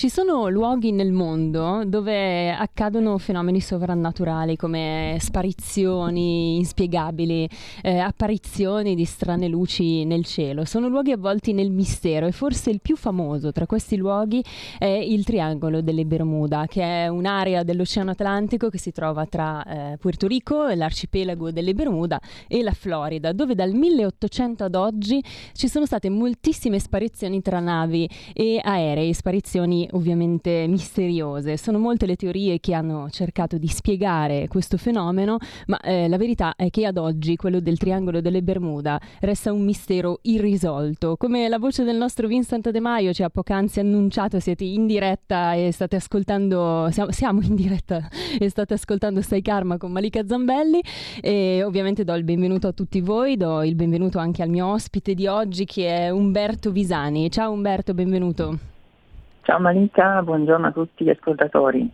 Ci sono luoghi nel mondo dove accadono fenomeni sovrannaturali come sparizioni inspiegabili, eh, apparizioni di strane luci nel cielo. Sono luoghi avvolti nel mistero e forse il più famoso tra questi luoghi è il Triangolo delle Bermuda, che è un'area dell'Oceano Atlantico che si trova tra eh, Puerto Rico, l'arcipelago delle Bermuda e la Florida, dove dal 1800 ad oggi ci sono state moltissime sparizioni tra navi e aerei, sparizioni ovviamente misteriose. Sono molte le teorie che hanno cercato di spiegare questo fenomeno, ma eh, la verità è che ad oggi quello del triangolo delle Bermuda resta un mistero irrisolto. Come la voce del nostro Vincent De Maio ci ha poc'anzi annunciato, siete in diretta e state ascoltando, siamo, siamo in diretta e state ascoltando Stai Karma con Malika Zambelli e ovviamente do il benvenuto a tutti voi, do il benvenuto anche al mio ospite di oggi che è Umberto Visani. Ciao Umberto, benvenuto. Ciao Malika, buongiorno a tutti gli ascoltatori.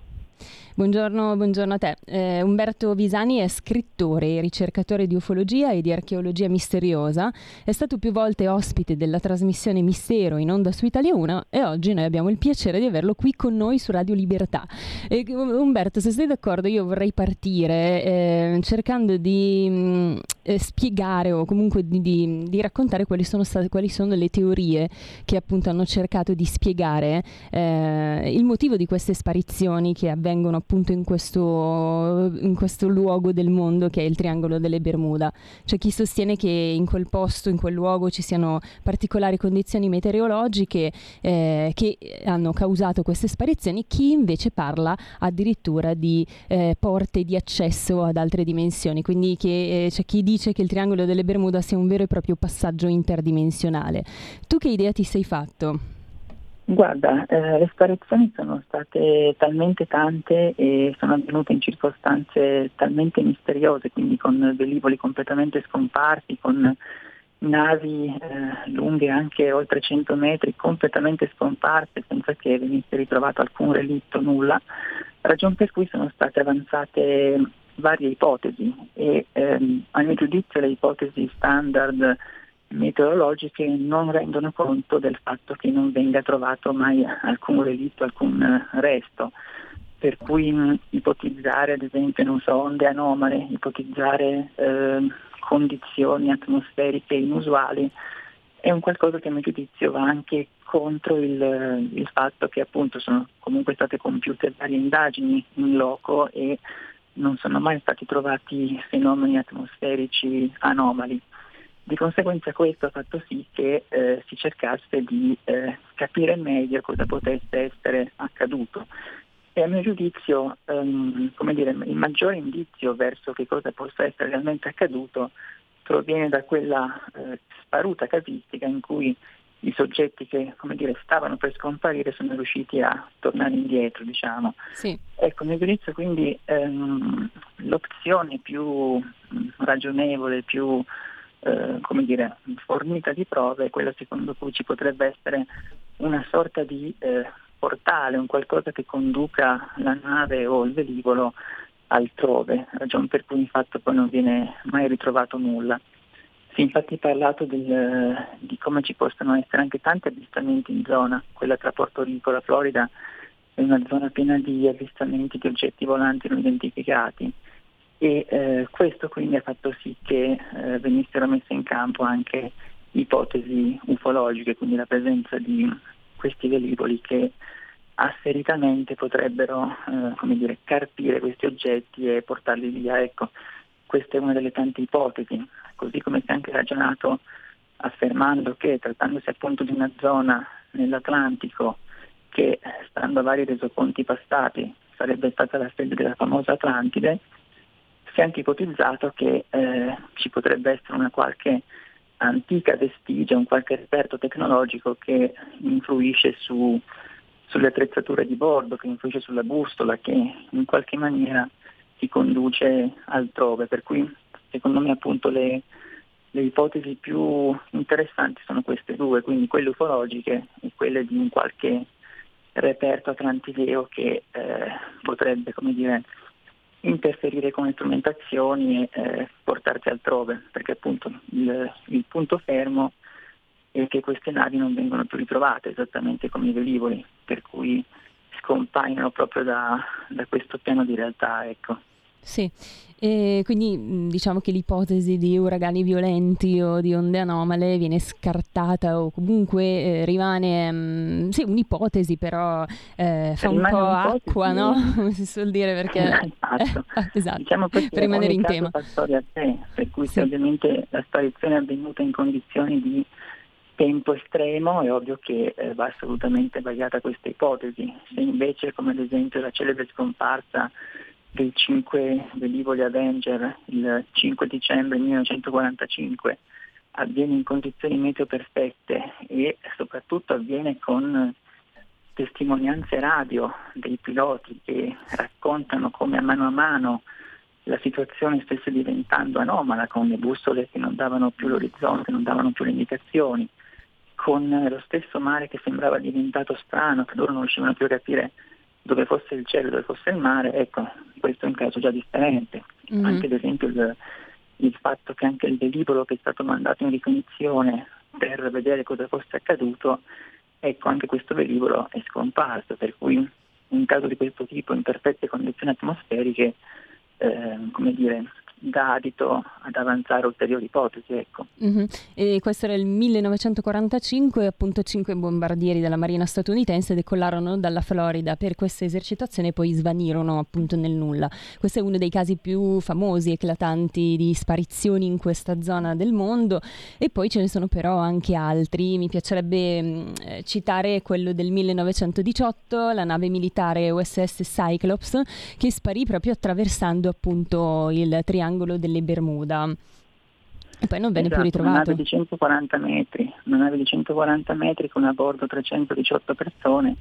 Buongiorno, buongiorno, a te. Eh, Umberto Visani è scrittore e ricercatore di ufologia e di archeologia misteriosa. È stato più volte ospite della trasmissione Mistero in onda su Italia 1 e oggi noi abbiamo il piacere di averlo qui con noi su Radio Libertà. E, Umberto, se sei d'accordo, io vorrei partire eh, cercando di mm, eh, spiegare o comunque di, di, di raccontare quali sono, state, quali sono le teorie che appunto hanno cercato di spiegare eh, il motivo di queste sparizioni che avvengono appunto in questo, in questo luogo del mondo che è il Triangolo delle Bermuda. C'è chi sostiene che in quel posto, in quel luogo ci siano particolari condizioni meteorologiche eh, che hanno causato queste sparizioni, chi invece parla addirittura di eh, porte di accesso ad altre dimensioni, quindi che, eh, c'è chi dice che il Triangolo delle Bermuda sia un vero e proprio passaggio interdimensionale. Tu che idea ti sei fatto? Guarda, eh, le sparizioni sono state talmente tante e sono avvenute in circostanze talmente misteriose, quindi con velivoli completamente scomparsi, con navi eh, lunghe anche oltre 100 metri completamente scomparse senza che venisse ritrovato alcun relitto, nulla, ragion per cui sono state avanzate varie ipotesi e ehm, a mio giudizio le ipotesi standard meteorologiche non rendono conto del fatto che non venga trovato mai alcun relitto, alcun eh, resto. Per cui mh, mm, ipotizzare ad esempio so, onde anomale, ipotizzare eh, condizioni atmosferiche inusuali è un qualcosa che a mio giudizio va anche contro il, il fatto che appunto sono comunque state compiute varie indagini in loco e non sono mai stati trovati fenomeni atmosferici anomali. Di conseguenza questo ha fatto sì che eh, si cercasse di eh, capire meglio cosa potesse essere accaduto. E a mio giudizio um, dire, il maggiore indizio verso che cosa possa essere realmente accaduto proviene da quella eh, sparuta casistica in cui i soggetti che dire, stavano per scomparire sono riusciti a tornare indietro. Diciamo. Sì. Ecco, a mio giudizio quindi ehm, l'opzione più ragionevole, più eh, come dire, fornita di prove, quella secondo cui ci potrebbe essere una sorta di eh, portale, un qualcosa che conduca la nave o il velivolo altrove, ragione per cui infatti poi non viene mai ritrovato nulla. Si è infatti parlato del, di come ci possano essere anche tanti avvistamenti in zona, quella tra Porto Rico e la Florida è una zona piena di avvistamenti di oggetti volanti non identificati e eh, questo quindi ha fatto sì che eh, venissero messe in campo anche ipotesi ufologiche, quindi la presenza di questi velivoli che asseritamente potrebbero eh, dire, carpire questi oggetti e portarli via. Ecco, questa è una delle tante ipotesi, così come si è anche ragionato affermando che trattandosi appunto di una zona nell'Atlantico che, stando a vari resoconti passati, sarebbe stata la sede della famosa Atlantide, si è anche ipotizzato che eh, ci potrebbe essere una qualche antica vestigia, un qualche reperto tecnologico che influisce su, sulle attrezzature di bordo, che influisce sulla bustola, che in qualche maniera si conduce altrove. Per cui secondo me appunto le, le ipotesi più interessanti sono queste due, quindi quelle ufologiche e quelle di un qualche reperto atlantileo che eh, potrebbe, come dire, interferire con le strumentazioni e eh, portarci altrove, perché appunto il, il, punto fermo è che queste navi non vengono più ritrovate, esattamente come i velivoli, per cui scompaiono proprio da, da questo piano di realtà. Ecco. Sì, e quindi diciamo che l'ipotesi di uragani violenti o di onde anomale viene scartata o comunque eh, rimane mh, sì, un'ipotesi, però eh, fa un po' acqua, no? Come si suol dire perché esatto. eh, esatto. Diciamo per rimanere in tema. Fa storia a sé, per cui sì. ovviamente la sparizione è avvenuta in condizioni di tempo estremo è ovvio che eh, va assolutamente vagliata questa ipotesi. Se invece, come ad esempio la celebre scomparsa dei cinque velivoli Avenger il 5 dicembre 1945 avviene in condizioni meteo perfette e soprattutto avviene con testimonianze radio dei piloti che raccontano come a mano a mano la situazione stesse diventando anomala con le bussole che non davano più l'orizzonte, non davano più le indicazioni, con lo stesso mare che sembrava diventato strano, che loro non riuscivano più a capire dove fosse il cielo, dove fosse il mare, ecco, questo è un caso già differente. Mm-hmm. Anche ad esempio il, il, fatto che anche il velivolo che è stato mandato in ricognizione per vedere cosa fosse accaduto, ecco, anche questo velivolo è scomparso, per cui un caso di questo tipo in perfette condizioni atmosferiche, eh, come dire, dà adito ad avanzare ulteriori ipotesi. Ecco. E questo era il 1945, appunto cinque bombardieri della Marina statunitense decollarono dalla Florida per questa esercitazione e poi svanirono appunto nel nulla. Questo è uno dei casi più famosi, eclatanti di sparizioni in questa zona del mondo e poi ce ne sono però anche altri. Mi piacerebbe mh, mm, eh, citare quello del 1918, la nave militare USS Cyclops che sparì proprio attraversando appunto il triangolo triangolo delle Bermuda. E poi non venne esatto, più ritrovato. Una nave di 140 metri, una nave di 140 metri con a bordo 318 persone,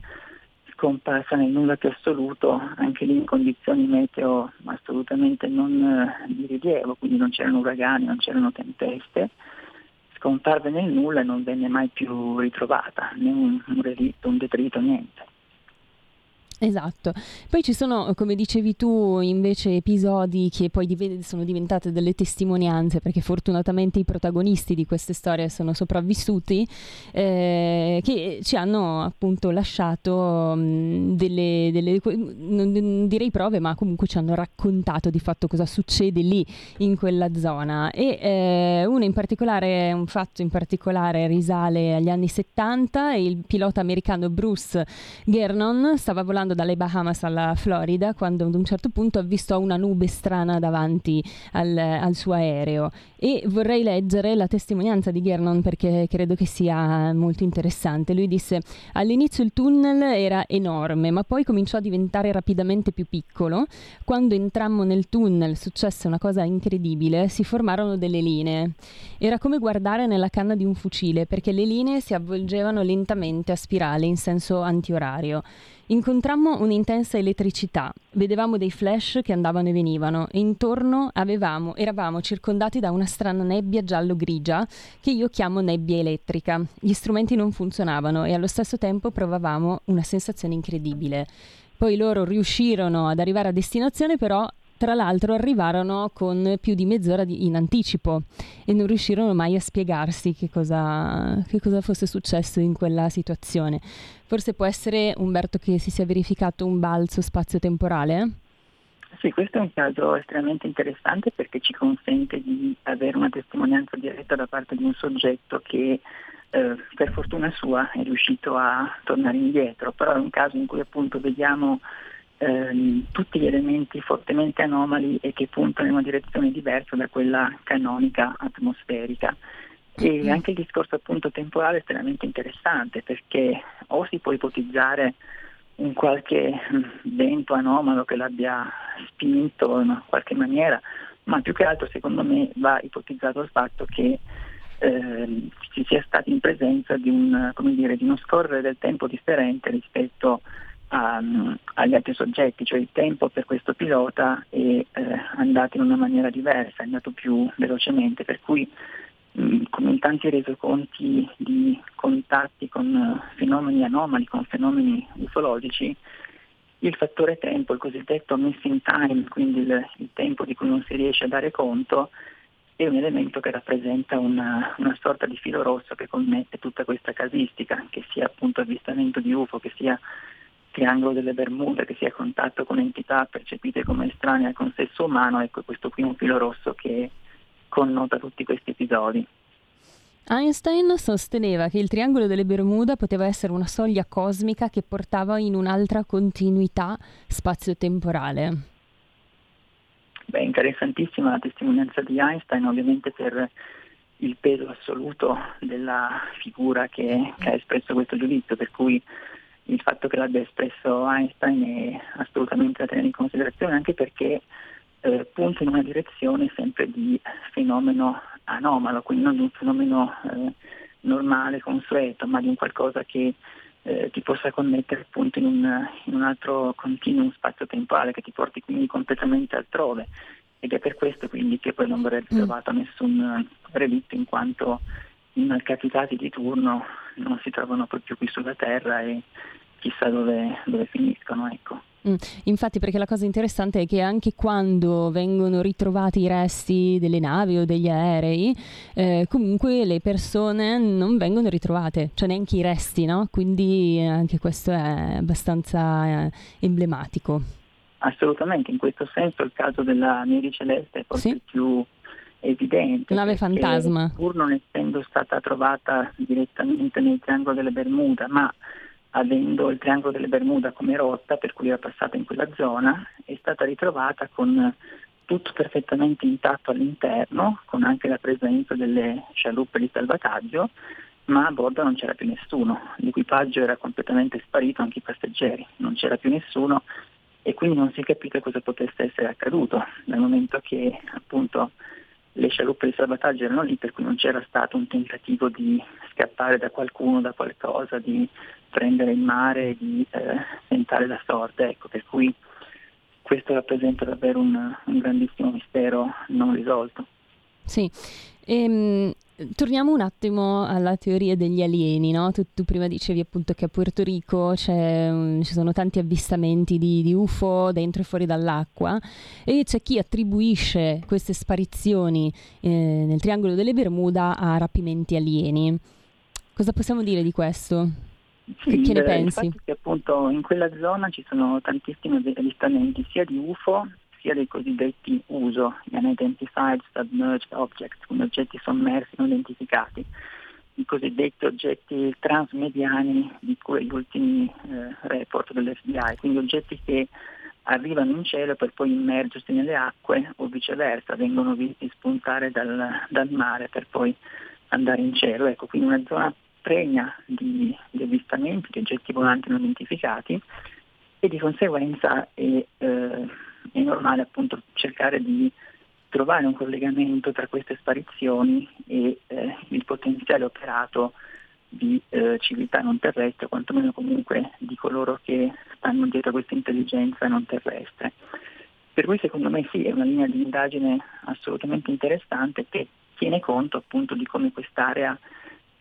scomparsa nel nulla più assoluto, anche lì in condizioni meteo assolutamente non eh, di rilievo, quindi non c'erano uragani, non c'erano tempeste, scomparve nel nulla e non venne mai più ritrovata, né un, un relitto, un detrito, niente. Esatto, poi ci sono, come dicevi tu, invece episodi che poi div- sono diventate delle testimonianze perché fortunatamente i protagonisti di queste storie sono sopravvissuti, eh, che ci hanno appunto lasciato mh, delle, delle, non direi prove, ma comunque ci hanno raccontato di fatto cosa succede lì in quella zona. E eh, uno in particolare, un fatto in particolare risale agli anni 70, il pilota americano Bruce Gernon stava volando volando dalle Bahamas alla Florida quando ad un certo punto ha visto una nube strana davanti al, al suo aereo e vorrei leggere la testimonianza di Gernon perché credo che sia molto interessante. Lui disse all'inizio il tunnel era enorme ma poi cominciò a diventare rapidamente più piccolo. Quando entrammo nel tunnel successe una cosa incredibile, si formarono delle linee. Era come guardare nella canna di un fucile perché le linee si avvolgevano lentamente a spirale in senso antiorario. Incontrammo un'intensa elettricità, vedevamo dei flash che andavano e venivano e intorno avevamo, eravamo circondati da una strana nebbia giallo-grigia che io chiamo nebbia elettrica. Gli strumenti non funzionavano e allo stesso tempo provavamo una sensazione incredibile. Poi loro riuscirono ad arrivare a destinazione, però tra l'altro arrivarono con più di mezz'ora di, in anticipo e non riuscirono mai a spiegarsi che cosa, che cosa fosse successo in quella situazione. Forse può essere, Umberto, che si sia verificato un balzo spazio-temporale? Sì, questo è un caso estremamente interessante perché ci consente di avere una testimonianza diretta da parte di un soggetto che eh, per fortuna sua è riuscito a tornare indietro, però è un caso in cui appunto vediamo ehm, tutti gli elementi fortemente anomali e che puntano in una direzione diversa da quella canonica atmosferica. E anche il discorso appunto temporale è estremamente interessante perché o si può ipotizzare un qualche mm, vento anomalo che l'abbia spinto in qualche maniera, ma più che altro secondo me va ipotizzato il fatto che eh, ci sia stati in presenza di, un, dire, di, uno scorrere del tempo differente rispetto a, agli altri soggetti, cioè il tempo per questo pilota è eh, andato in una maniera diversa, è andato più velocemente, per cui mm, come in tanti resoconti di contatti con fenomeni anomali, con fenomeni ufologici, il fattore tempo, il cosiddetto missing time, quindi il, il tempo di cui non si riesce a dare conto, è un elemento che rappresenta una, una, sorta di filo rosso che connette tutta questa casistica, che sia appunto avvistamento di UFO, che sia triangolo delle Bermude, che sia contatto con entità percepite come estranee al consesso umano, ecco questo qui è un filo rosso che connota tutti questi episodi. Einstein sosteneva che il triangolo delle Bermuda poteva essere una soglia cosmica che portava in un'altra continuità spazio-temporale. Beh, interessantissima la testimonianza di Einstein, ovviamente per il peso assoluto della figura che, che ha espresso questo giudizio, per cui il fatto che l'abbia espresso Einstein è assolutamente da tenere in considerazione, anche perché eh, punta in una direzione sempre di fenomeno anomalo, quindi non di un fenomeno eh, normale, consueto, ma di un qualcosa che eh, ti possa connettere appunto in un, in un altro continuum spazio-temporale che ti porti quindi completamente altrove. Ed è per questo quindi che poi non verrebbe mm. trovato nessun relitto in quanto i malcapitati di turno non si trovano proprio qui sulla Terra e chissà dove, dove finiscono. Ecco. Mm, infatti, perché la cosa interessante è che anche quando vengono ritrovati i resti delle navi o degli aerei, eh, comunque le persone non vengono ritrovate, cioè neanche i resti, no? Quindi anche questo è abbastanza eh, emblematico. Assolutamente, in questo senso il caso della Neri Celeste è forse sì? più evidente. Nave fantasma. Pur non essendo stata trovata direttamente nel triangolo delle Bermuda, ma avendo il triangolo delle Bermuda come rotta per cui era passata in quella zona, è stata ritrovata con tutto perfettamente intatto all'interno, con anche la presenza delle scialuppe di salvataggio, ma a bordo non c'era più nessuno. L'equipaggio era completamente sparito, anche i passeggeri, non c'era più nessuno e quindi non si capiva cosa potesse essere accaduto, dal momento che appunto le scialuppe di salvataggio erano lì, per cui non c'era stato un tentativo di scappare da qualcuno, da qualcosa, di prendere il mare e di eh, tentare la sorte. Ecco, per cui questo rappresenta davvero un, un grandissimo mistero non risolto. Sì, ehm, torniamo un attimo alla teoria degli alieni, no? tu, tu, prima dicevi appunto che a Puerto Rico um, ci sono tanti avvistamenti di, di, UFO dentro e fuori dall'acqua e c'è chi attribuisce queste sparizioni eh, nel triangolo delle Bermuda a rapimenti alieni. Cosa possiamo dire di questo? Sì, che ne pensi? Che appunto in quella zona ci sono tantissimi avvistamenti sia di UFO sia dei cosiddetti USO, Unidentified Submerged Objects, quindi oggetti sommersi non identificati, i cosiddetti oggetti transmediani di cui gli ultimi eh, report dell'FBI, quindi oggetti che arrivano in cielo per poi immergersi nelle acque o viceversa, vengono visti spuntare dal, dal mare per poi andare in cielo. Ecco, quindi una zona pregna di, di avvistamenti, di oggetti volanti non identificati e di conseguenza è, eh, è normale appunto cercare di trovare un collegamento tra queste sparizioni e eh, il potenziale operato di eh, civiltà non terrestre, quantomeno comunque di coloro che stanno dietro questa intelligenza non terrestre. Per cui secondo me sì, è una linea di indagine assolutamente interessante che tiene conto appunto di come quest'area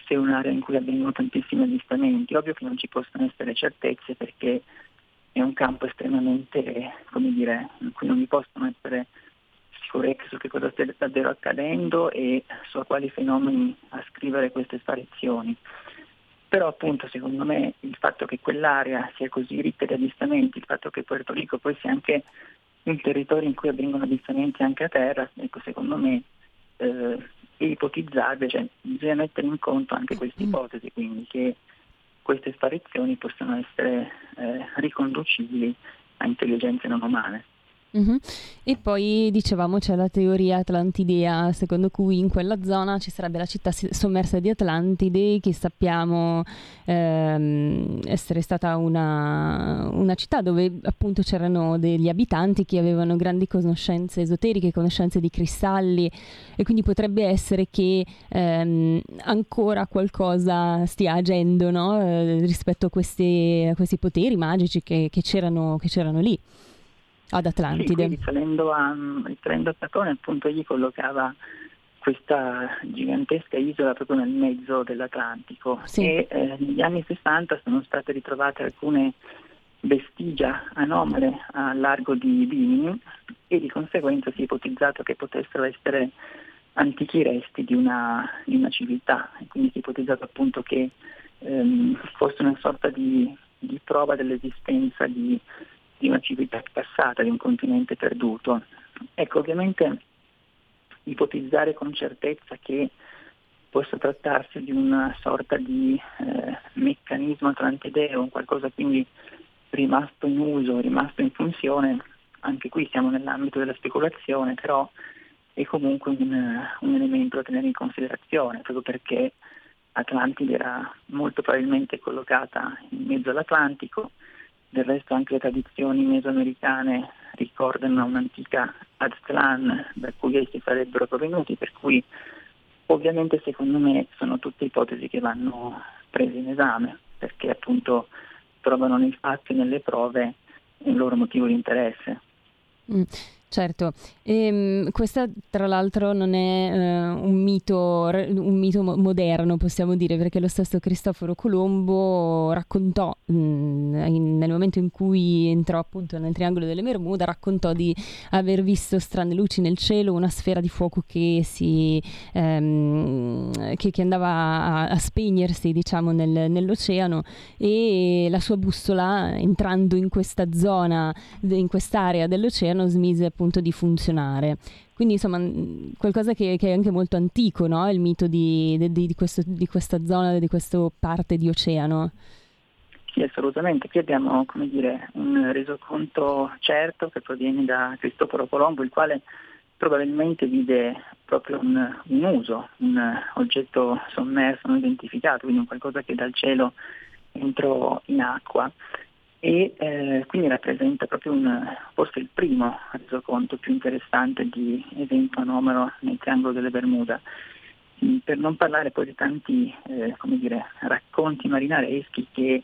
sia un'area in cui avvengono tantissimi avvistamenti. Ovvio che non ci possono essere certezze perché è un campo estremamente, come dire, in cui non vi possono essere sicurezze su che cosa sta davvero accadendo e su quali fenomeni ascrivere queste sparizioni. Però appunto secondo me il fatto che quell'area sia così ricca di avvistamenti, il fatto che Puerto Rico poi sia anche un territorio in cui avvengono avvistamenti anche a terra, ecco secondo me eh, è ipotizzabile, cioè bisogna mettere in conto anche questa mm. ipotesi, quindi che queste sparizioni possono essere eh, riconducibili a intelligenze non umane. Mm-hmm. E poi dicevamo c'è la teoria atlantidea, secondo cui in quella zona ci sarebbe la città sommersa di Atlantide, che sappiamo ehm, essere stata una, una, città dove appunto c'erano degli abitanti che avevano grandi conoscenze esoteriche, conoscenze di cristalli e quindi potrebbe essere che ehm, ancora qualcosa stia agendo no? eh, rispetto a questi, a questi, poteri magici che, che, c'erano, che c'erano lì ad Atlantide. Sì, risalendo a, risalendo a Platone, appunto egli collocava questa gigantesca isola proprio nel mezzo dell'Atlantico sì. e eh, negli anni 60 sono state ritrovate alcune vestigia anomale a largo di Bimini e di conseguenza si è ipotizzato che potessero essere antichi resti di una, di una civiltà e quindi si è ipotizzato appunto che ehm, fosse una sorta di, di prova dell'esistenza di, di, una civiltà passata, di un continente perduto. Ecco, ovviamente ipotizzare con certezza che possa trattarsi di una sorta di eh, meccanismo atlantideo, qualcosa quindi rimasto in uso, rimasto in funzione, anche qui siamo nell'ambito della speculazione, però è comunque un, un elemento da tenere in considerazione, proprio perché Atlantide era molto probabilmente collocata in mezzo all'Atlantico, del resto anche le tradizioni mesoamericane ricordano un'antica Aztlan da cui essi sarebbero provenuti, per cui ovviamente secondo me sono tutte ipotesi che vanno prese in esame, perché appunto trovano nei fatti e nelle prove un loro motivo di interesse. Mm. Certo, e, ehm, questa tra l'altro non è uh, un, mito, un mito moderno, possiamo dire, perché lo stesso Cristoforo Colombo raccontò, mh, mm, in, nel momento in cui entrò appunto nel triangolo delle Bermuda, raccontò di aver visto strane luci nel cielo, una sfera di fuoco che, si, um, che, che andava a, a, spegnersi diciamo, nel, nell'oceano e la sua bussola entrando in questa zona, in quest'area dell'oceano smise appunto appunto di funzionare. Quindi insomma qualcosa che, che è anche molto antico, no? il mito di, di, di, questo, di questa zona, di questa parte di oceano. Sì, assolutamente. Qui abbiamo dire, un resoconto certo che proviene da Cristoforo Colombo, il quale probabilmente vide proprio un, un, uso, un oggetto sommerso non identificato, quindi un qualcosa che dal cielo entrò in acqua e eh, quindi rappresenta proprio un, forse il primo resoconto più interessante di evento anomalo nel triangolo delle Bermuda. Mm, per non parlare poi di tanti eh, dire, racconti marinareschi che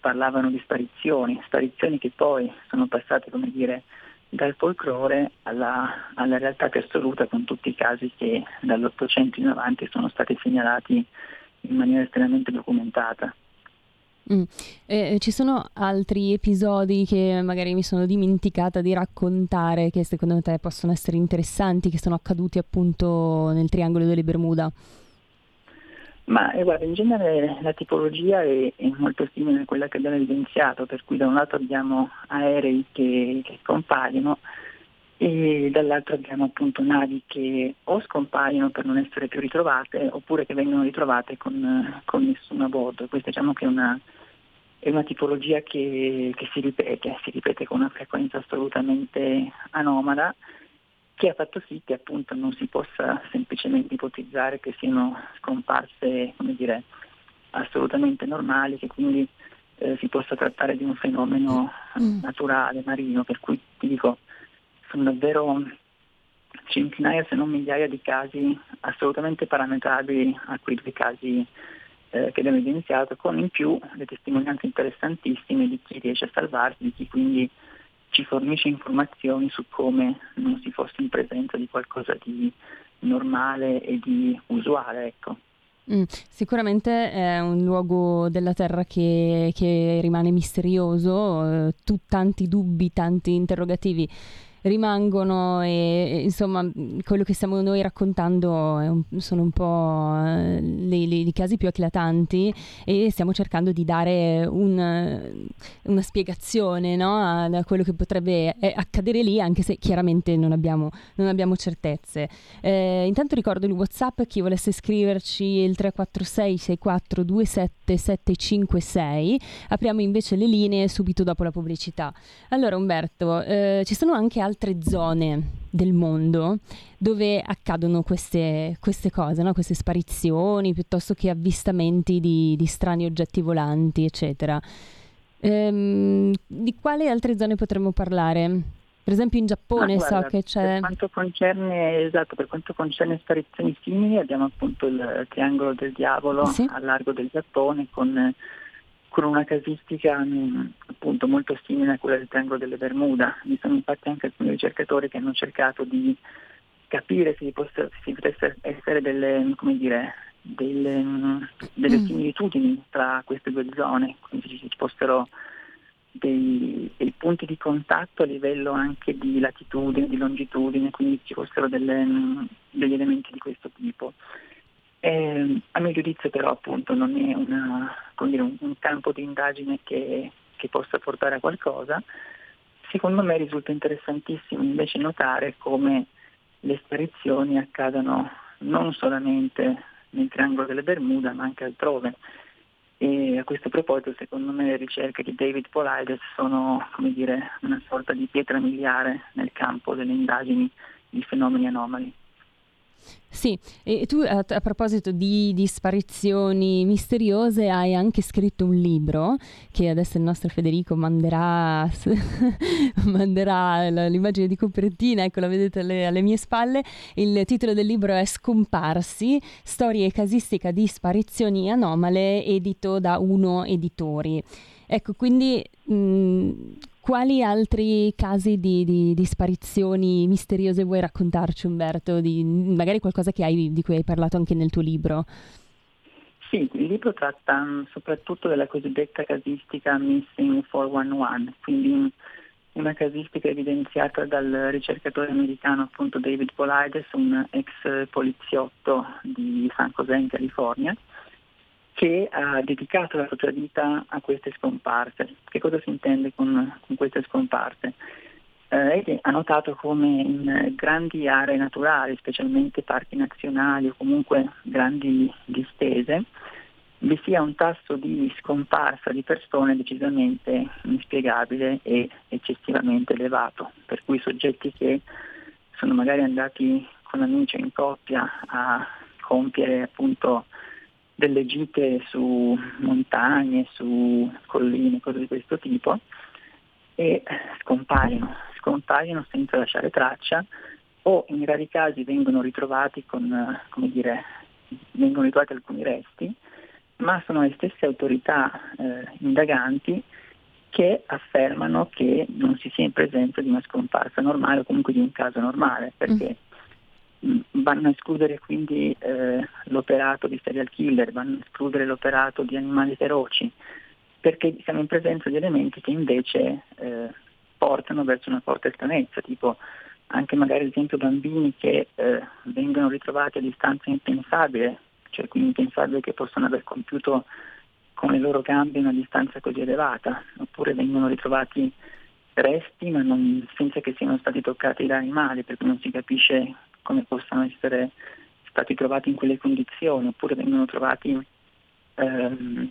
parlavano di sparizioni, sparizioni che poi sono passate dire, dal folklore alla, alla realtà più assoluta con tutti i casi che dall'Ottocento in avanti sono stati segnalati in maniera estremamente documentata. Mm. Eh, ci sono altri episodi che magari mi sono dimenticata di raccontare che secondo te possono essere interessanti, che sono accaduti appunto nel triangolo delle Bermuda? Ma eh, guarda, in genere la tipologia è, è, molto simile a quella che abbiamo evidenziato, per cui da un lato abbiamo aerei che, che scompaiono e dall'altro abbiamo appunto navi che o scompaiono per non essere più ritrovate oppure che vengono ritrovate con, con nessuno a bordo. Questa diciamo che è una, è una tipologia che, che, si ripete, si ripete con una frequenza assolutamente anomala che ha fatto sì che appunto non si possa semplicemente ipotizzare che siano scomparse come dire, assolutamente normali, che quindi eh, si possa trattare di un fenomeno mm. naturale, marino, per cui ti dico sono davvero centinaia se non migliaia di casi assolutamente parametrabili a quei due casi eh, che abbiamo evidenziato, con in più le testimonianze interessantissime di chi riesce a salvarsi, di chi quindi ci fornisce informazioni su come non si fosse in presenza di qualcosa di normale e di usuale. Ecco. Mm, sicuramente è un luogo della Terra che, che rimane misterioso, eh, tu, tanti dubbi, tanti interrogativi rimangono e insomma quello che stiamo noi raccontando un, sono un po' i casi più eclatanti e stiamo cercando di dare un, una spiegazione no, a, a, quello che potrebbe eh, accadere lì anche se chiaramente non abbiamo, non abbiamo certezze. Eh, intanto ricordo il Whatsapp, chi volesse scriverci il 346 64 27 756 apriamo invece le linee subito dopo la pubblicità. Allora Umberto, eh, ci sono anche altri altre zone del mondo dove accadono queste, queste cose, no? queste sparizioni piuttosto che avvistamenti di, di strani oggetti volanti, eccetera. Ehm, di quali altre zone potremmo parlare? Per esempio in Giappone ah, guarda, so che c'è... Per quanto, concerne, esatto, per quanto concerne sparizioni simili abbiamo appunto il triangolo del diavolo sì. a largo del Giappone con con una casistica mh, appunto molto simile a quella del triangolo delle Bermuda. Vi sono infatti anche alcuni ricercatori che hanno cercato di capire se, possa, se potesse essere delle, dire, delle, delle mm. similitudini tra queste due zone, quindi ci fossero dei, dei, punti di contatto a livello anche di latitudine, di longitudine, quindi ci fossero delle, degli elementi di questo tipo. Eh, a mio giudizio però appunto non è una, dire, un, un, campo di indagine che, che possa portare a qualcosa. Secondo me risulta interessantissimo invece notare come le sparizioni accadano non solamente nel triangolo delle Bermuda ma anche altrove. E a questo proposito secondo me le ricerche di David Polides sono dire, una sorta di pietra miliare nel campo delle indagini di fenomeni anomali. Sì, e tu a, a proposito di, di, sparizioni misteriose hai anche scritto un libro che adesso il nostro Federico manderà, manderà l'immagine di copertina, ecco la vedete alle, alle, mie spalle. Il titolo del libro è Scomparsi, storie e casistica di sparizioni anomale, edito da Uno Editori. Ecco, quindi mh, quali altri casi di, di, di, sparizioni misteriose vuoi raccontarci Umberto? Di, magari qualcosa hai, di cui hai parlato anche nel tuo libro? Sì, il libro tratta mm, soprattutto della cosiddetta casistica Missing 411, quindi una casistica evidenziata dal ricercatore americano appunto David Polides, un ex poliziotto di San José in California, che ha dedicato la propria vita a queste scomparse. Che cosa si intende con, con queste scomparse? Eh, ha notato come in grandi aree naturali, specialmente parchi nazionali o comunque grandi distese, vi sia un tasso di scomparsa di persone decisamente inspiegabile e eccessivamente elevato, per cui soggetti che sono magari andati con amici in coppia a compiere appunto delle gite su montagne, su colline, cose di questo tipo e scompaiono, scompaiono senza lasciare traccia o in rari casi vengono ritrovati con, come dire, vengono ritrovati alcuni resti, ma sono le stesse autorità eh, indaganti che affermano che non si sia in presenza di una scomparsa normale o comunque di un caso normale, perché mm vanno a escludere quindi eh, l'operato di serial killer, vanno a escludere l'operato di animali feroci, perché siamo in presenza di elementi che invece eh, portano verso una forte stranezza, tipo anche magari ad esempio bambini che eh, vengono ritrovati a distanza impensabile, cioè quindi impensabile che possono aver compiuto con le loro gambe una distanza così elevata, oppure vengono ritrovati resti ma non, senza che siano stati toccati da animali, perché non si capisce come possano essere stati trovati in quelle condizioni, oppure vengono trovati ehm,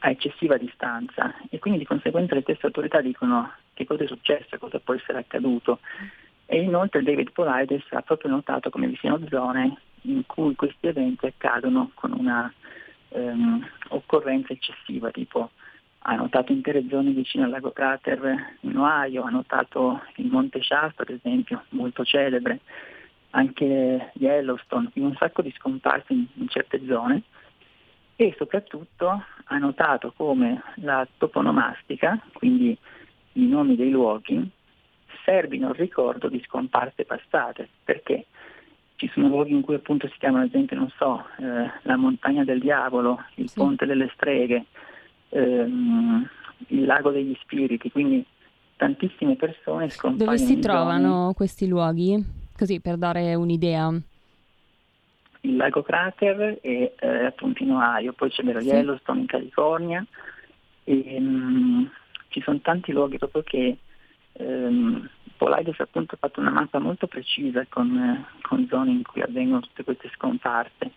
a eccessiva distanza e quindi di conseguenza le stesse autorità dicono che cosa è successo, cosa può essere accaduto. E inoltre David Polides ha proprio notato come vi siano zone in cui questi eventi accadono con una ehm, occorrenza eccessiva, tipo ha notato intere zone vicino al lago Crater in Ohio, ha notato il Monte Shasta ad esempio, molto celebre, anche Yellowstone, in un sacco di scomparse in, in certe zone e soprattutto ha notato come la toponomastica, quindi i nomi dei luoghi, servino al ricordo di scomparse passate, perché ci sono luoghi in cui appunto si chiamano, ad esempio, non so, eh, la montagna del diavolo, il sì. ponte delle streghe, ehm, il lago degli spiriti, quindi tantissime persone scompaiono. Dove si trovano zone... questi luoghi? Così per dare un'idea. Il lago Crater è eh, appunto in Ohio, poi c'è lo sì. Yellowstone in California e um, ci sono tanti luoghi proprio che um, Polides appunto ha fatto una mappa molto precisa con, con, zone in cui avvengono tutte queste scomparse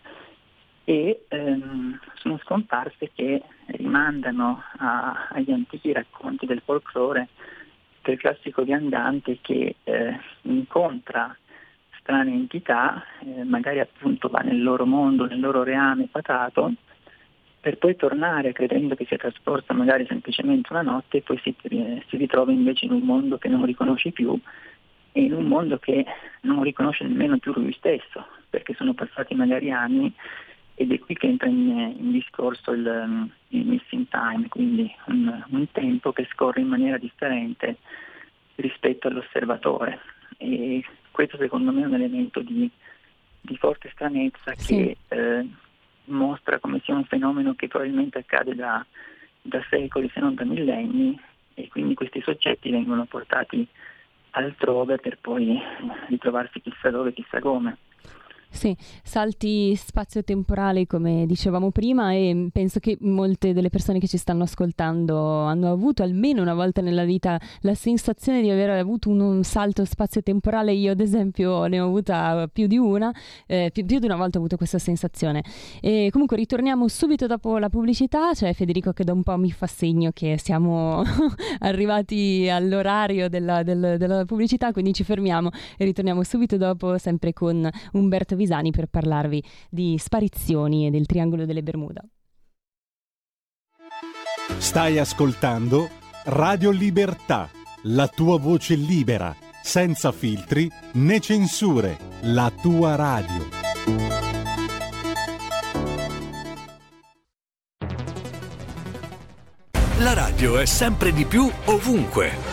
e um, sono scomparse che rimandano a, agli antichi racconti del folklore del classico viandante che eh, incontra strane entità, eh, magari appunto va nel loro mondo, nel loro reame patato, per poi tornare credendo che sia trascorsa magari semplicemente una notte e poi si, eh, si ritrova invece in un mondo che non riconosce più e in un mondo che non riconosce nemmeno più lui stesso, perché sono passati magari anni ed è qui che entra in, in discorso il, il, missing time, quindi un, un tempo che scorre in maniera differente rispetto all'osservatore. E questo secondo me è un elemento di, di forte stranezza sì. che eh, mostra come sia un fenomeno che probabilmente accade da, da secoli se non da millenni e quindi questi soggetti vengono portati altrove per poi ritrovarsi chissà dove, chissà come. Sì, salti spazio-temporali come dicevamo prima e penso che molte delle persone che ci stanno ascoltando hanno avuto almeno una volta nella vita la sensazione di aver avuto un, un salto spazio-temporale. Io ad esempio ne ho avuta più di una, eh, più, più, di una volta ho avuto questa sensazione. E comunque ritorniamo subito dopo la pubblicità, c'è Federico che da un po' mi fa segno che siamo arrivati all'orario della, del, della pubblicità, quindi ci fermiamo e ritorniamo subito dopo sempre con Umberto Visani per parlarvi di sparizioni e del triangolo delle Bermuda. Stai ascoltando Radio Libertà, la tua voce libera, senza filtri né censure, la tua radio. La radio è sempre di più ovunque.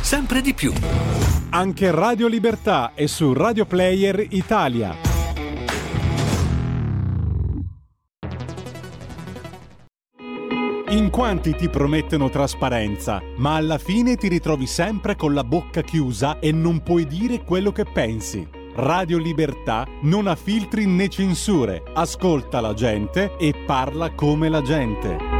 sempre di più. Anche Radio Libertà è su Radio Player Italia. In quanti ti promettono trasparenza, ma alla fine ti ritrovi sempre con la bocca chiusa e non puoi dire quello che pensi. Radio Libertà non ha filtri né censure, ascolta la gente e parla come la gente.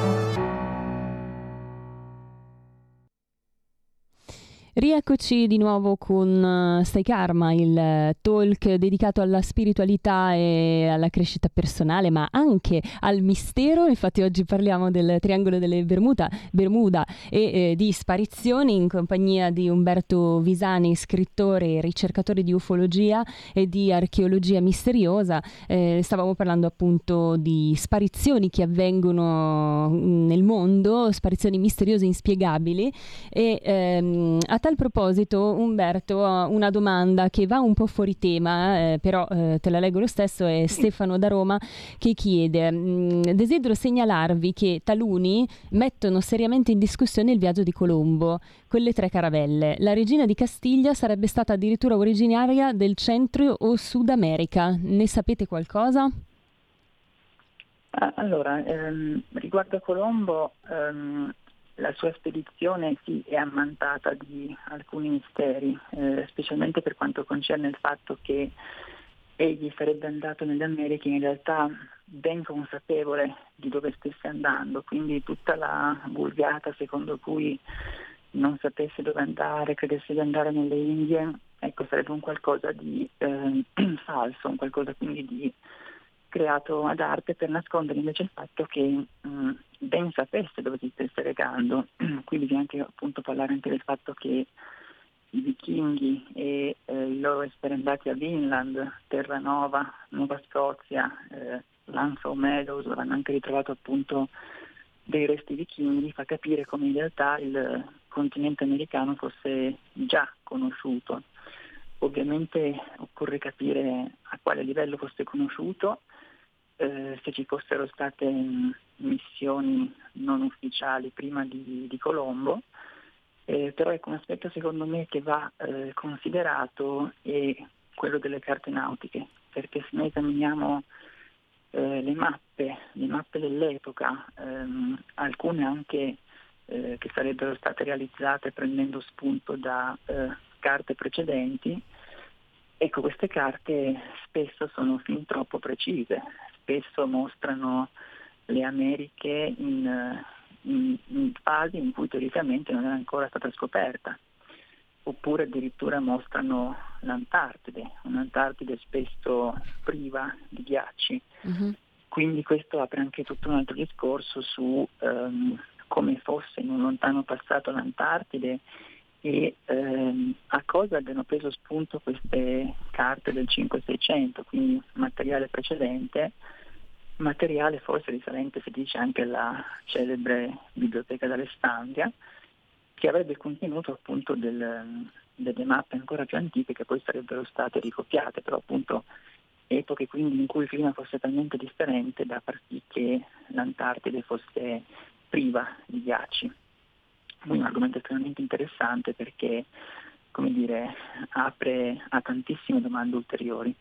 Rieccoci di nuovo con uh, Stai Karma, il uh, talk dedicato alla spiritualità e alla crescita personale, ma anche al mistero. Infatti oggi parliamo del triangolo delle Bermuda, Bermuda e eh, di sparizioni in compagnia di Umberto Visani, scrittore e ricercatore di ufologia e di archeologia misteriosa. Eh, stavamo parlando appunto di sparizioni che avvengono mm, nel mondo, sparizioni misteriose inspiegabili e ehm, tal proposito, Umberto, una domanda che va un po' fuori tema, eh, però eh, te la leggo lo stesso, è Stefano da Roma che chiede: mm, Desidero segnalarvi che taluni mettono seriamente in discussione il viaggio di Colombo, quelle tre caravelle. La regina di Castiglia sarebbe stata addirittura originaria del centro o Sud America. Ne sapete qualcosa? Ah, allora, ehm, riguardo a Colombo, ehm, la sua spedizione sì, è ammantata di alcuni misteri, eh, specialmente per quanto concerne il fatto che egli sarebbe andato nelle Americhe in realtà ben consapevole di dove stesse andando, quindi tutta la vulgata secondo cui non sapesse dove andare, credesse di andare nelle Indie, ecco sarebbe un qualcosa di eh, falso, un qualcosa quindi di creato ad arte per nascondere invece il fatto che mh, mm, ben sapesse dove si stesse recando. Qui bisogna anche appunto parlare anche del fatto che i vichinghi e eh, i loro essere andati a Vinland, Terranova, Nuova Scozia, eh, Lanzo Meadows, dove hanno anche ritrovato appunto dei resti vichinghi, fa capire come in realtà il continente americano fosse già conosciuto. Ovviamente occorre capire a quale livello fosse conosciuto eh, se ci fossero state missioni non ufficiali prima di, di Colombo, eh, però ecco un aspetto secondo me che va eh, considerato è quello delle carte nautiche, perché se noi esaminiamo eh, le mappe, le mappe dell'epoca, ehm, alcune anche eh, che sarebbero state realizzate prendendo spunto da carte precedenti, ecco queste carte spesso sono fin troppo precise, spesso mostrano le Americhe in, in, in fasi in cui teoricamente non era ancora stata scoperta, oppure addirittura mostrano l'Antartide, un'Antartide spesso priva di ghiacci. Mm-hmm. quindi questo apre anche tutto un altro discorso su ehm, come fosse in un lontano passato l'Antartide e ehm, a cosa abbiano preso spunto queste carte del 5-600, quindi materiale precedente, materiale forse risalente, si dice, anche alla celebre biblioteca d'Alessandria, che avrebbe contenuto appunto del, delle mappe ancora più antiche che poi sarebbero state ricopiate, però appunto epoche quindi in cui il clima fosse talmente differente da far sì che l'Antartide fosse priva di ghiacci. Un argomento estremamente interessante perché come dire, apre a tantissime domande ulteriori.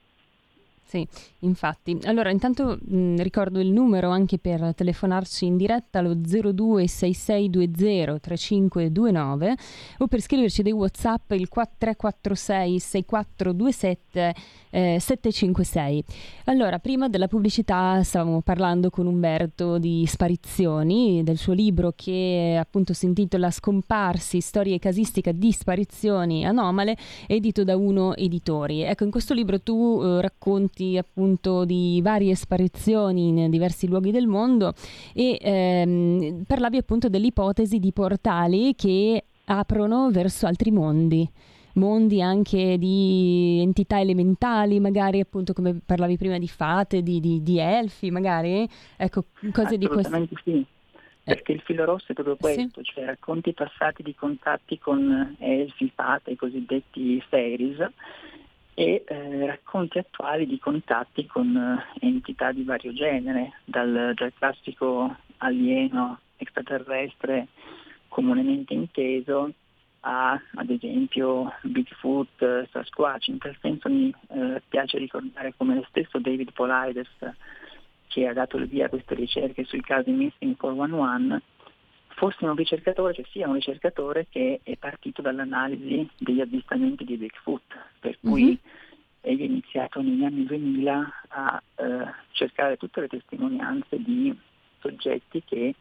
Sì, infatti. Allora, intanto mh, ricordo il numero anche per telefonarci in diretta lo 0266203529 o per scriverci dei WhatsApp il 4346 6427 eh, 756. Allora, prima della pubblicità stavamo parlando con Umberto di sparizioni, del suo libro che appunto si intitola Scomparsi, storie casistica di sparizioni anomale, edito da Uno Editori. Ecco, in questo libro tu eh, racconti racconti appunto di varie sparizioni in diversi luoghi del mondo e ehm, parlavi appunto dell'ipotesi di portali che aprono verso altri mondi mondi anche di entità elementali, magari appunto come parlavi prima di fate, di, di, di elfi, magari, ecco, cose di questo. sì, perché il filo rosso è proprio questo, sì. cioè racconti passati di contatti con elfi, fate, i cosiddetti fairies, e eh, racconti attuali di contatti con eh, entità di vario genere, dal, dal classico alieno extraterrestre comunemente inteso a ad esempio Bigfoot, Sasquatch. In tal senso mi eh, piace ricordare come lo stesso David Polides che ha dato il via a queste ricerche sui casi Missing 411 fosse un ricercatore, cioè sia un ricercatore che è partito dall'analisi degli avvistamenti di Bigfoot, per cui mm-hmm. egli ha iniziato negli anni 2000 a eh, cercare tutte le testimonianze di soggetti che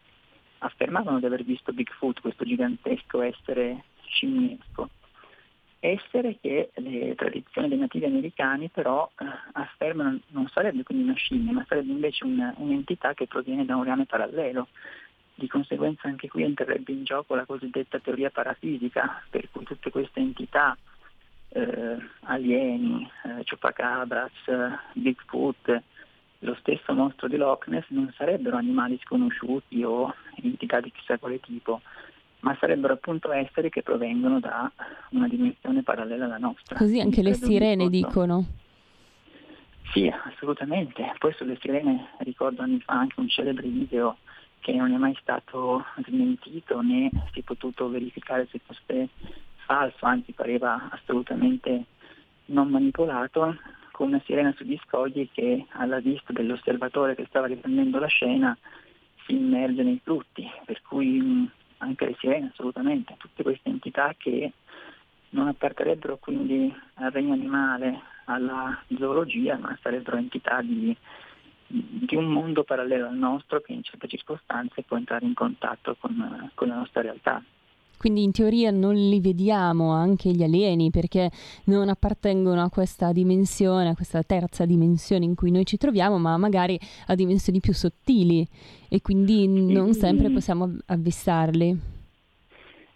affermavano di aver visto Bigfoot, questo gigantesco essere scimmiesco. Essere che le tradizioni dei nativi americani però eh, affermano non sarebbe quindi una scimmia, ma sarebbe invece un, un'entità che proviene da un rame parallelo, di conseguenza anche qui entrerebbe in gioco la cosiddetta teoria parafisica, per cui tutte queste entità, eh, alieni, eh, chupacabras, Bigfoot, lo stesso mostro di Loch Ness non sarebbero animali sconosciuti o entità di chissà quale tipo, ma sarebbero appunto esseri che provengono da una dimensione parallela alla nostra. Così anche le sirene dicono. Sì, assolutamente. Poi sulle sirene ricordo anni fa anche un celebre video che non è mai stato smentito né si è potuto verificare se fosse falso, anzi pareva assolutamente non manipolato, con una sirena sugli scogli che alla vista dell'osservatore che stava riprendendo la scena si immerge nei frutti, per cui anche le sirene assolutamente, tutte queste entità che non apparterebbero quindi al regno animale, alla zoologia, ma sarebbero entità di di un mondo parallelo al nostro che in certe circostanze può entrare in contatto con, con la nostra realtà. Quindi in teoria non li vediamo anche gli alieni perché non appartengono a questa dimensione, a questa terza dimensione in cui noi ci troviamo, ma magari a dimensioni più sottili e quindi non sempre possiamo avvistarli.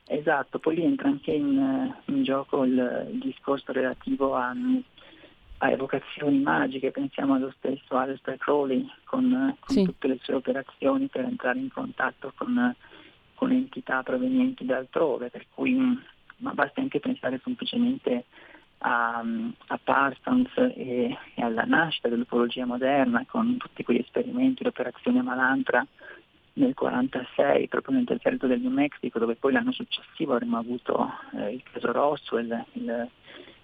Esatto, poi entra anche in, in gioco il, il discorso relativo a a evocazioni magiche, pensiamo allo stesso Aleister Crowley con, con sì. tutte le sue operazioni per entrare in contatto con, con entità provenienti da altrove, per cui ma basta anche pensare semplicemente a, a Parsons e, e, alla nascita dell'ufologia moderna con tutti quegli esperimenti, l'operazione Malantra nel 1946 proprio nel deserto del New Mexico dove poi l'anno successivo avremmo avuto eh, il caso Roswell, il,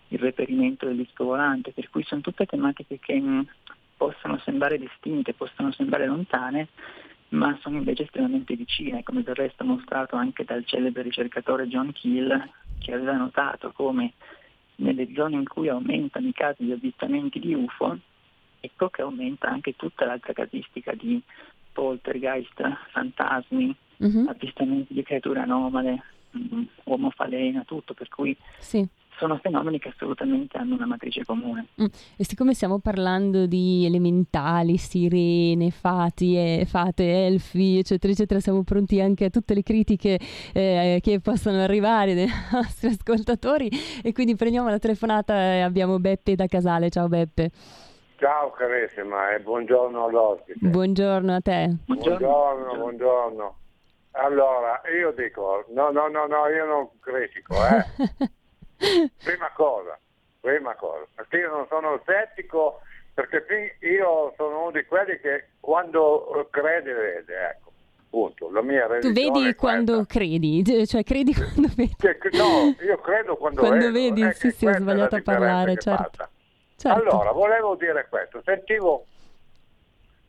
il reperimento del disco volante, per cui sono tutte tematiche che mh, possono sembrare distinte, possono sembrare lontane, ma sono invece estremamente vicine, come del resto mostrato anche dal celebre ricercatore John Keel, che aveva notato come nelle zone in cui aumentano i casi di avvistamenti di UFO, ecco che aumenta anche tutta l'altra casistica di poltergeist, fantasmi, uh-huh. avvistamenti di creature anomale, mh, uomo falena, tutto, per cui sì sono fenomeni che assolutamente hanno una matrice comune. Mm. E siccome stiamo parlando di elementali, sirene, fati, e, fate, elfi, eccetera, eccetera, siamo pronti anche a tutte le critiche eh, che possono arrivare dai nostri ascoltatori e quindi prendiamo la telefonata e abbiamo Beppe da Casale. Ciao Beppe. Ciao carissima e buongiorno all'ospite. Buongiorno a te. Buongiorno, buongiorno. buongiorno. Allora, io dico, no, no, no, no, io non critico, eh. prima cosa, prima cosa, perché io non sono scettico, perché io sono uno di quelli che quando crede, vede, ecco. Punto. La mia tu vedi quando credi, cioè credi quando vedi. Che, no, io credo quando, quando vedo. vedi. sì, sì, ho sbagliato a parlare, certo. certo. Allora, volevo dire questo, sentivo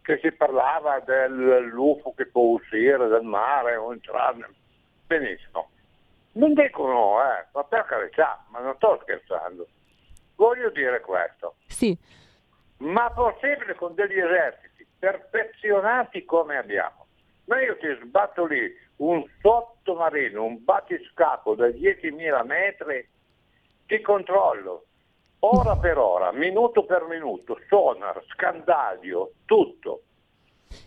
che si parlava dell'UFO che può uscire dal mare o entrare. Benissimo. Non dicono, eh, ma per carità, ma non sto scherzando. Voglio dire questo. Sì. Ma possibile con degli eserciti perfezionati come abbiamo? Ma io ti sbatto lì un sottomarino, un battiscapo da 10.000 metri, ti controllo, ora per ora, minuto per minuto, sonar, scandaglio, tutto.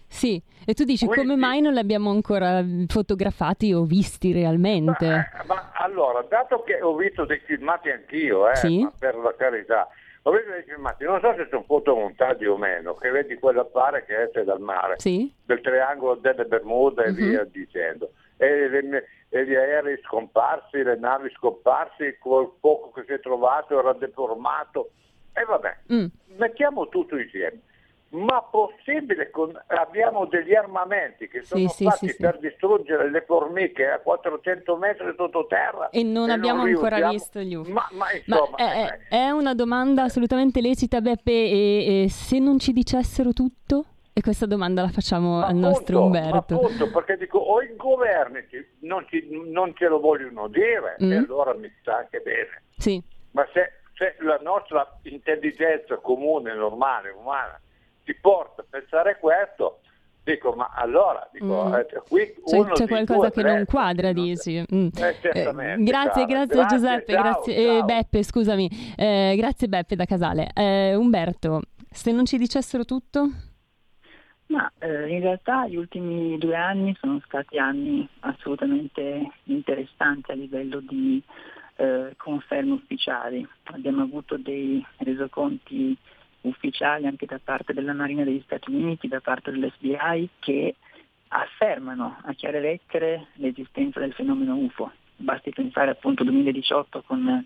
Sì, e tu dici Quindi, come mai non li abbiamo ancora fotografati o visti realmente? Ma, ma allora, dato che ho visto dei filmati anch'io, eh, sì? per la carità, ho visto dei filmati, non so se sono fotomontaggi o meno, che vedi quell'affare che esce dal mare, sì? del triangolo delle Bermuda e uh-huh. via dicendo. E, le, e gli aerei scomparsi, le navi scomparsi, quel poco che si è trovato era deformato. E vabbè, mm. mettiamo tutto insieme ma possibile con, abbiamo degli armamenti che sono sì, fatti sì, per sì. distruggere le formiche a 400 metri sottoterra e non e abbiamo non ancora visto gli UFO ma, ma, insomma, ma è, è, una domanda assolutamente lecita Beppe e, e, se non ci dicessero tutto? E questa domanda la facciamo ma al nostro Umberto. Appunto, perché dico, o i governi non, ci, non ce lo vogliono dire, mm. e allora mi sta anche bene. Sì. Ma se, se la nostra intelligenza comune, normale, umana, ti porta a pensare questo, dico ma allora dico, mm. eh, qui cioè, c'è qualcosa che non quadra dici mm. eh, eh, grazie, grazie, Giuseppe ciao, grazie ciao. Eh, Beppe scusami eh, grazie Beppe da Casale eh, Umberto se non ci dicessero tutto? Ma in realtà gli ultimi due anni sono stati anni assolutamente interessanti a livello di conferme ufficiali abbiamo avuto dei resoconti ufficiali anche da parte della Marina degli Stati Uniti, da parte dell'FBI, che affermano a chiare lettere l'esistenza del fenomeno UFO. Basti pensare appunto al 2018 con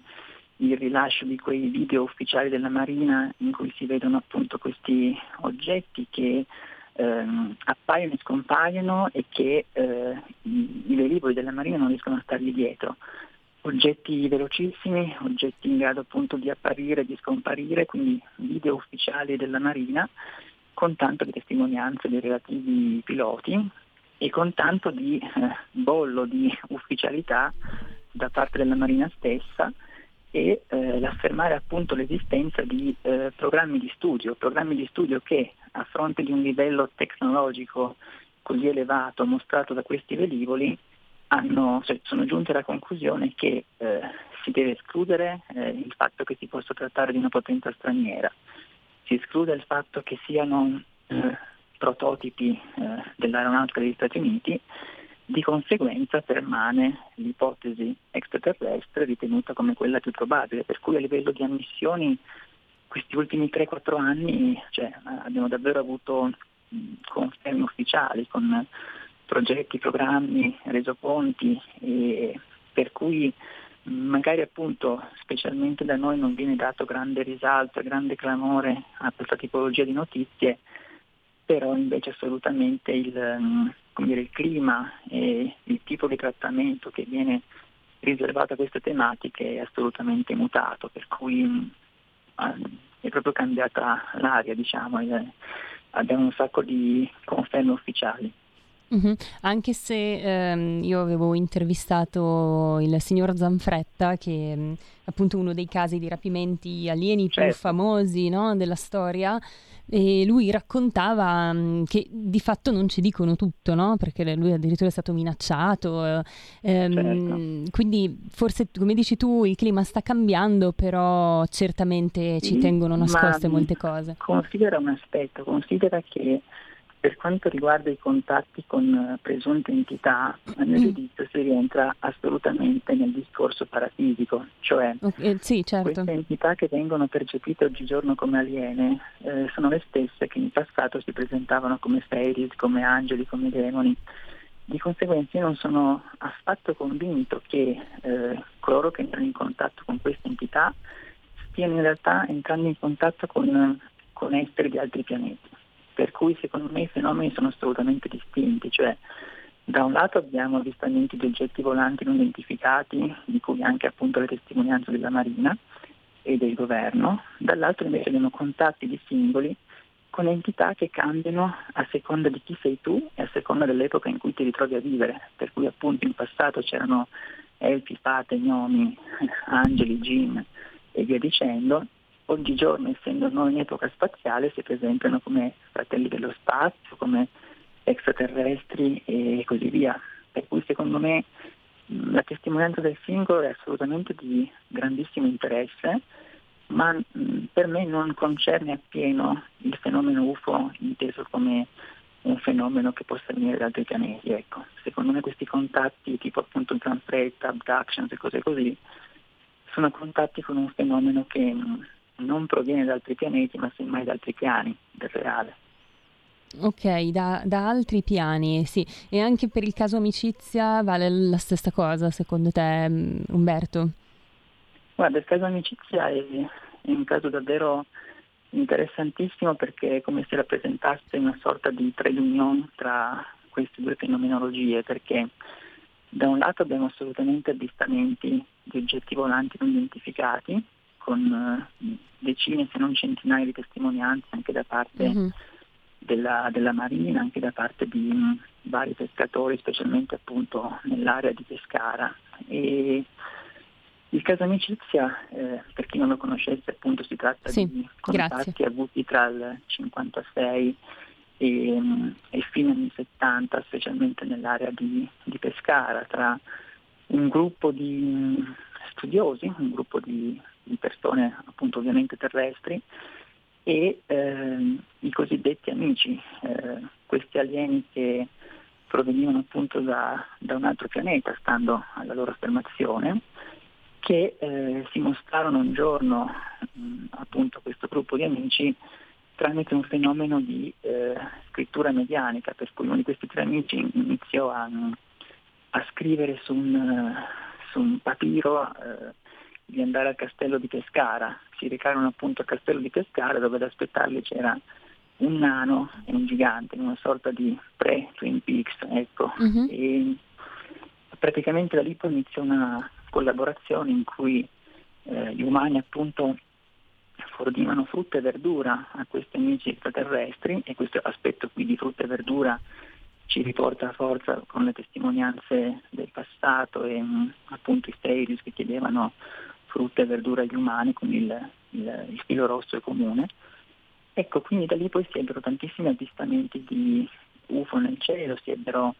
il rilascio di quei video ufficiali della Marina in cui si vedono appunto questi oggetti che ehm, appaiono e scompaiono e che eh, i velivoli della Marina non riescono a stargli dietro oggetti velocissimi, oggetti in grado appunto di apparire e di scomparire, quindi video ufficiali della Marina, con tanto di testimonianze dei relativi piloti e con tanto di eh, bollo di ufficialità da parte della Marina stessa e eh, l'affermare appunto l'esistenza di eh, programmi di studio, programmi di studio che a fronte di un livello tecnologico così elevato mostrato da questi velivoli hanno, cioè, sono giunti alla conclusione che eh, si deve escludere eh, il fatto che si possa trattare di una potenza straniera, si esclude il fatto che siano eh, prototipi eh, dell'aeronautica degli Stati Uniti, di conseguenza permane l'ipotesi extraterrestre ritenuta come quella più probabile, per cui a livello di ammissioni questi ultimi 3-4 anni cioè, abbiamo davvero avuto mh, conferme ufficiali con progetti, programmi, resoconti, per cui magari appunto specialmente da noi non viene dato grande risalto, grande clamore a questa tipologia di notizie, però invece assolutamente il, dire, il clima e il tipo di trattamento che viene riservato a queste tematiche è assolutamente mutato, per cui è proprio cambiata l'aria, diciamo, abbiamo un sacco di conferme ufficiali. Mm-hmm. Anche se ehm, io avevo intervistato il signor Zanfretta, che è mm, appunto uno dei casi di rapimenti alieni certo. più famosi no, della storia, e lui raccontava um, che di fatto non ci dicono tutto, no? perché lui addirittura è stato minacciato. Eh, ehm, certo. Quindi forse, come dici tu, il clima sta cambiando, però certamente ci tengono nascoste molte cose. Considera un aspetto, considera che per quanto riguarda i contatti con eh, presunte entità, a mio mm. giudizio si rientra assolutamente nel discorso parafisico, cioè okay, sì, certo. queste entità che vengono percepite oggigiorno come aliene eh, sono le stesse che in passato si presentavano come fairies, come angeli, come demoni. Di conseguenza io non sono affatto convinto che eh, coloro che entrano in contatto con queste entità stiano in realtà entrando in contatto con, con esseri di altri pianeti per cui secondo me i fenomeni sono assolutamente distinti, cioè da un lato abbiamo avvistamenti di oggetti volanti non identificati, di cui anche appunto le testimonianze della Marina e del governo, dall'altro invece abbiamo contatti di singoli con entità che cambiano a seconda di chi sei tu e a seconda dell'epoca in cui ti ritrovi a vivere, per cui appunto in passato c'erano elfi, fate, gnomi, angeli, gin e via dicendo, oggigiorno, essendo noi in epoca spaziale, si presentano come fratelli dello spazio, come extraterrestri e così via. Per cui secondo me la testimonianza del singolo è assolutamente di grandissimo interesse, ma per me non concerne appieno il fenomeno UFO inteso come un fenomeno che possa venire da altri pianeti. Ecco. Secondo me questi contatti, tipo appunto transfretta, abductions e cose così, sono contatti con un fenomeno che non proviene da altri pianeti, ma semmai da altri piani del reale. Ok, da, da, altri piani, sì. E anche per il caso amicizia vale la stessa cosa, secondo te, mm, Umberto? Guarda, il caso amicizia è, è un caso davvero interessantissimo perché è come se rappresentasse una sorta di trade union tra queste due fenomenologie, perché da un lato abbiamo assolutamente avvistamenti di oggetti volanti non identificati, con eh, decine se non centinaia di testimonianze anche da parte mm-hmm. della, della, Marina, anche da parte di um, vari pescatori, specialmente appunto nell'area di Pescara. E il caso amicizia, eh, per chi non lo conoscesse, appunto si tratta sì, di contatti grazie. avuti tra il 56 e, um, e fine anni 70, specialmente nell'area di, di Pescara, tra un gruppo di um, studiosi, un gruppo di di persone appunto ovviamente terrestri e eh, i cosiddetti amici, eh, questi alieni che provenivano appunto da, da, un altro pianeta, stando alla loro affermazione, che eh, si mostrarono un giorno mh, appunto questo gruppo di amici tramite un fenomeno di eh, scrittura medianica, per cui uno di questi tre amici iniziò a, a scrivere su un, su un papiro eh, di andare al castello di Pescara. Si recarono appunto al castello di Pescara dove ad aspettarli c'era un nano e un gigante, una sorta di pre-Twin Peaks, ecco. Uh-huh. E praticamente da lì poi iniziò una collaborazione in cui eh, gli umani appunto fornivano frutta e verdura a questi amici extraterrestri e questo aspetto qui di frutta e verdura ci riporta a forza con le testimonianze del passato e mh, appunto i Stadius che chiedevano frutta e verdura agli umani con il, il, il filo rosso comune. Ecco, quindi da lì poi si ebbero tantissimi avvistamenti di UFO nel cielo, si ebbero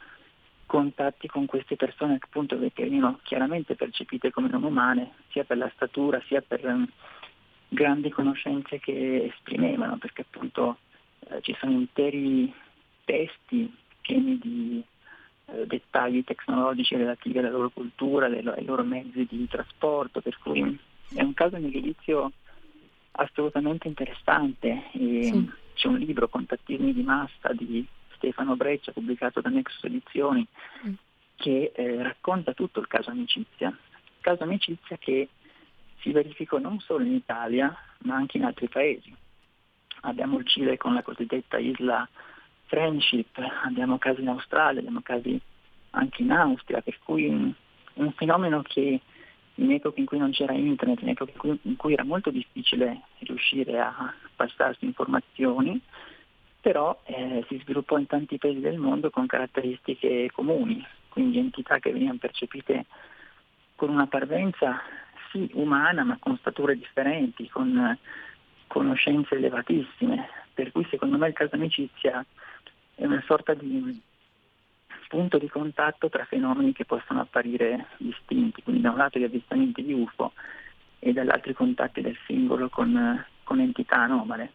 contatti con queste persone che appunto venivano chiaramente percepite come non umane, sia per la statura sia per um, grandi conoscenze che esprimevano, perché appunto eh, ci sono interi testi pieni di dettagli tecnologici relativi alla loro cultura, ai loro mezzi di trasporto, per cui è un caso di giudizio assolutamente interessante. Sì. C'è un libro, Contattismi di massa, di Stefano Breccia, pubblicato da Nexus Edizioni, mm. che eh, racconta tutto il caso amicizia. Il caso amicizia che si verificò non solo in Italia, ma anche in altri paesi. Abbiamo il Cile con la cosiddetta isla friendship, abbiamo casi in Australia, abbiamo casi anche in Austria, per cui un, un fenomeno che in epoca in cui non c'era internet, in epoca in cui, in cui era molto difficile riuscire a passarsi informazioni, però eh, si sviluppò in tanti paesi del mondo con caratteristiche comuni, quindi entità che venivano percepite con una parvenza sì umana ma con stature differenti, con conoscenze elevatissime, per cui secondo me il caso amicizia è una sorta di punto di contatto tra fenomeni che possono apparire distinti, quindi da un lato gli avvistamenti di UFO e dall'altro i contatti del singolo con, con entità anomale.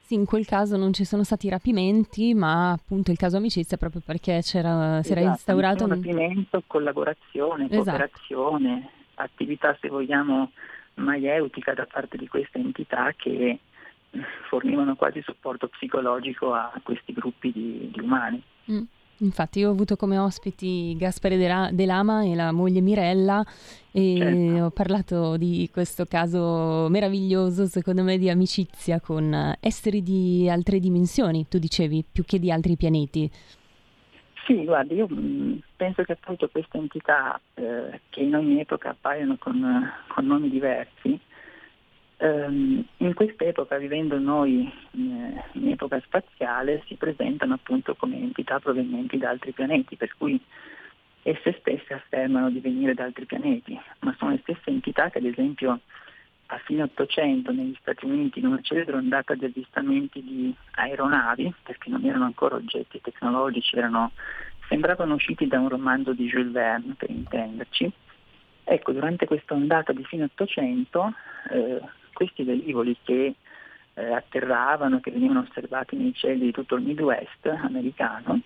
Sì, in quel caso non ci sono stati rapimenti, ma appunto il caso amicizia proprio perché c'era, esatto, si era esatto, instaurato un rapimento, collaborazione, esatto. cooperazione, attività se vogliamo maieutica da parte di queste entità che fornivano quasi supporto psicologico a questi gruppi di, di umani. Mm. Infatti io ho avuto come ospiti Gaspare De Lama e la moglie Mirella e certo. ho parlato di questo caso meraviglioso, secondo me, di amicizia con esseri di altre dimensioni, tu dicevi, più che di altri pianeti. Sì, guarda, io mm, penso che appunto queste entità eh, che in ogni epoca appaiono con, con nomi diversi, ehm, in quest'epoca, vivendo noi in, in, epoca spaziale, si presentano appunto come entità provenienti da altri pianeti, per cui esse stesse affermano di venire da altri pianeti, ma sono le stesse entità che ad esempio a fine Ottocento negli Stati Uniti in una celebre ondata di avvistamenti di aeronavi, perché non erano ancora oggetti tecnologici, erano, sembravano usciti da un romanzo di Jules Verne, per intenderci. Ecco, durante questa ondata di fine Ottocento eh, questi velivoli che eh, atterravano, che venivano osservati nei cieli di tutto il Midwest americano,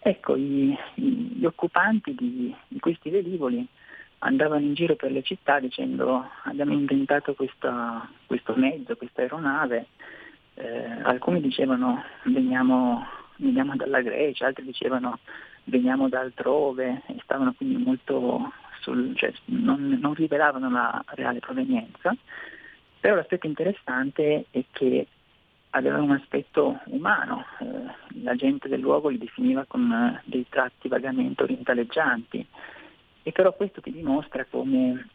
ecco, i, gli occupanti di, di, questi velivoli andavano in giro per le città dicendo abbiamo inventato questa, questo mezzo, questa aeronave, eh, alcuni dicevano veniamo, veniamo dalla Grecia, altri dicevano veniamo da altrove. E stavano quindi molto sul, cioè, non, non rivelavano la reale provenienza. Però l'aspetto interessante è che aveva un aspetto umano, eh, la gente del luogo li definiva con eh, dei tratti vagamente orientaleggianti e però questo ti dimostra come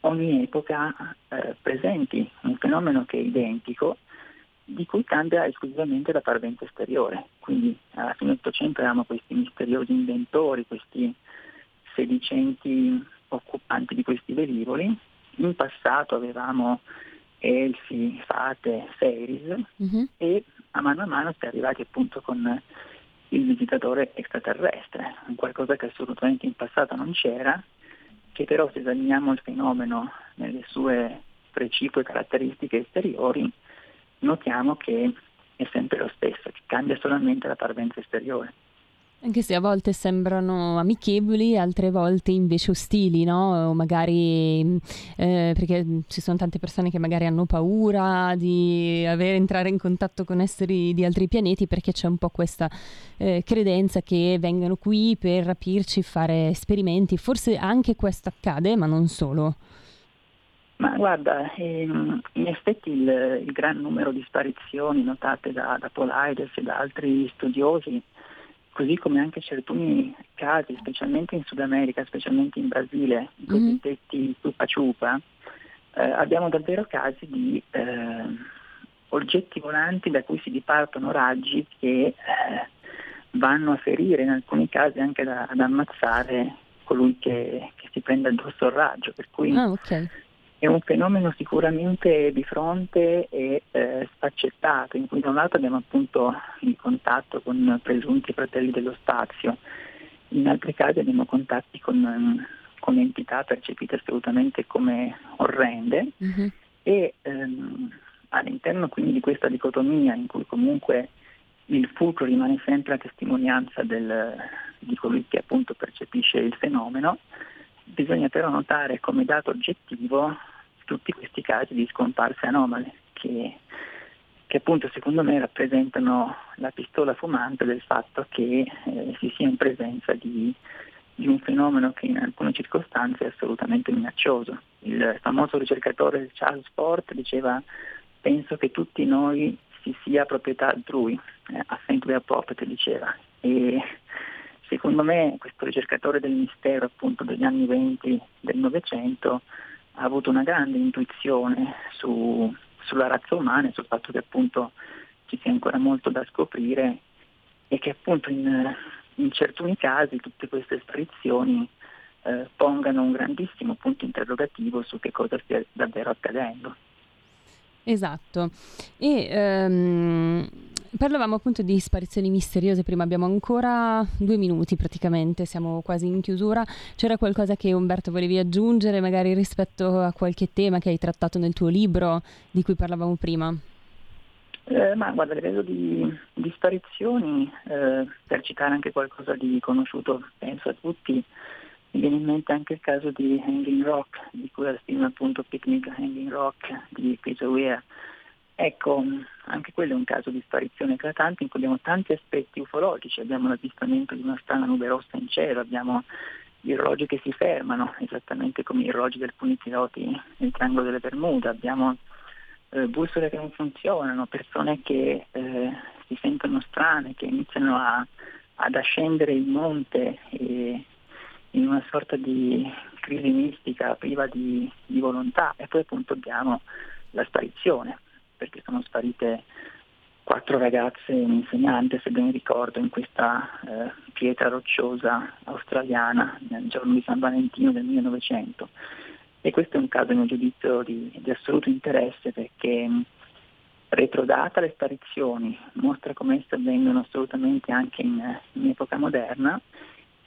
ogni epoca eh, presenti un fenomeno che è identico di cui cambia esclusivamente la parvenza esteriore. Quindi alla fine dell'Ottocento avevamo questi misteriosi inventori, questi sedicenti occupanti di questi velivoli in passato avevamo elfi, fate, fairies mm-hmm. e a mano a mano si è arrivati appunto con il visitatore extraterrestre, qualcosa che assolutamente in passato non c'era, che però se esaminiamo il fenomeno nelle sue precipue caratteristiche esteriori, notiamo che è sempre lo stesso, che cambia solamente la parvenza esteriore. Anche se a volte sembrano amichevoli, altre volte invece ostili, no? O magari eh, perché ci sono tante persone che magari hanno paura di avere, entrare in contatto con esseri di altri pianeti perché c'è un po' questa eh, credenza che vengano qui per rapirci, fare esperimenti. Forse anche questo accade, ma non solo. Ma guarda, ehm, in effetti il, il, gran numero di sparizioni notate da, da Polides e da altri studiosi così come anche certi casi, specialmente in Sud America, specialmente in Brasile, i mm-hmm. cosiddetti chupa chupa, eh, abbiamo davvero casi di eh, oggetti volanti da cui si dipartono raggi che eh, vanno a ferire, in alcuni casi anche da, ad ammazzare colui che, che, si prende addosso il raggio. Per cui ah, okay è un fenomeno sicuramente di fronte e eh, sfaccettato, in cui da un lato abbiamo appunto il contatto con presunti fratelli dello spazio, in altri casi abbiamo contatti con, con entità percepite assolutamente come orrende mm-hmm. e ehm, all'interno quindi di questa dicotomia in cui comunque il fulcro rimane sempre la testimonianza del, di colui che appunto percepisce il fenomeno, Bisogna però notare come dato oggettivo tutti questi casi di scomparse anomale che, che appunto secondo me rappresentano la pistola fumante del fatto che eh, si sia in presenza di, di un fenomeno che in alcune circostanze è assolutamente minaccioso. Il famoso ricercatore Charles Ford diceva penso che tutti noi si sia proprietà altrui, eh, a Saint Leopold diceva. E Secondo me questo ricercatore del mistero appunto degli anni 20 del Novecento ha avuto una grande intuizione su, sulla razza umana e sul fatto che appunto ci sia ancora molto da scoprire e che appunto in, in certi casi tutte queste sparizioni eh, pongano un grandissimo punto interrogativo su che cosa stia davvero accadendo. Esatto. E um, parlavamo appunto di sparizioni misteriose, prima abbiamo ancora due minuti praticamente, siamo quasi in chiusura. C'era qualcosa che Umberto volevi aggiungere, magari rispetto a qualche tema che hai trattato nel tuo libro di cui parlavamo prima? Eh, ma guarda, a livello di, di sparizioni, eh, per citare anche qualcosa di conosciuto, penso a tutti, mi viene in mente anche il caso di Hanging Rock, di cui al film appunto Picnic Hanging Rock di Peter Weir. Ecco, anche quello è un caso di sparizione eclatante in cui abbiamo tanti aspetti ufologici, abbiamo l'avvistamento di una strana nube rossa in cielo, abbiamo gli orologi che si fermano, esattamente come gli orologi del Punitioti nel triangolo delle Bermuda, abbiamo eh, bussole che non funzionano, persone che eh, si sentono strane, che iniziano a, ad ascendere il monte e in una sorta di crisi mistica priva di, di volontà e poi appunto abbiamo la sparizione, perché sono sparite quattro ragazze e un insegnante, se ben ricordo, in questa eh, pietra rocciosa australiana nel giorno di San Valentino del 1900. E questo è un caso, a mio giudizio, di, di assoluto interesse perché retrodata le sparizioni, mostra come esse avvengono assolutamente anche in, in epoca moderna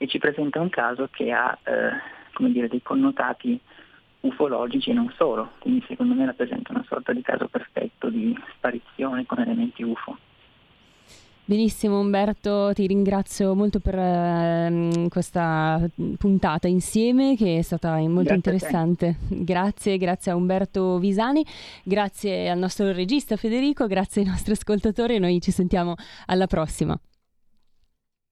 e ci presenta un caso che ha eh, dire, dei connotati ufologici e non solo, quindi secondo me rappresenta una sorta di caso perfetto di sparizione con elementi UFO. Benissimo Umberto, ti ringrazio molto per eh, questa puntata insieme che è stata molto grazie interessante. Grazie, grazie a Umberto Visani, grazie al nostro regista Federico, grazie ai nostri ascoltatori e noi ci sentiamo alla prossima.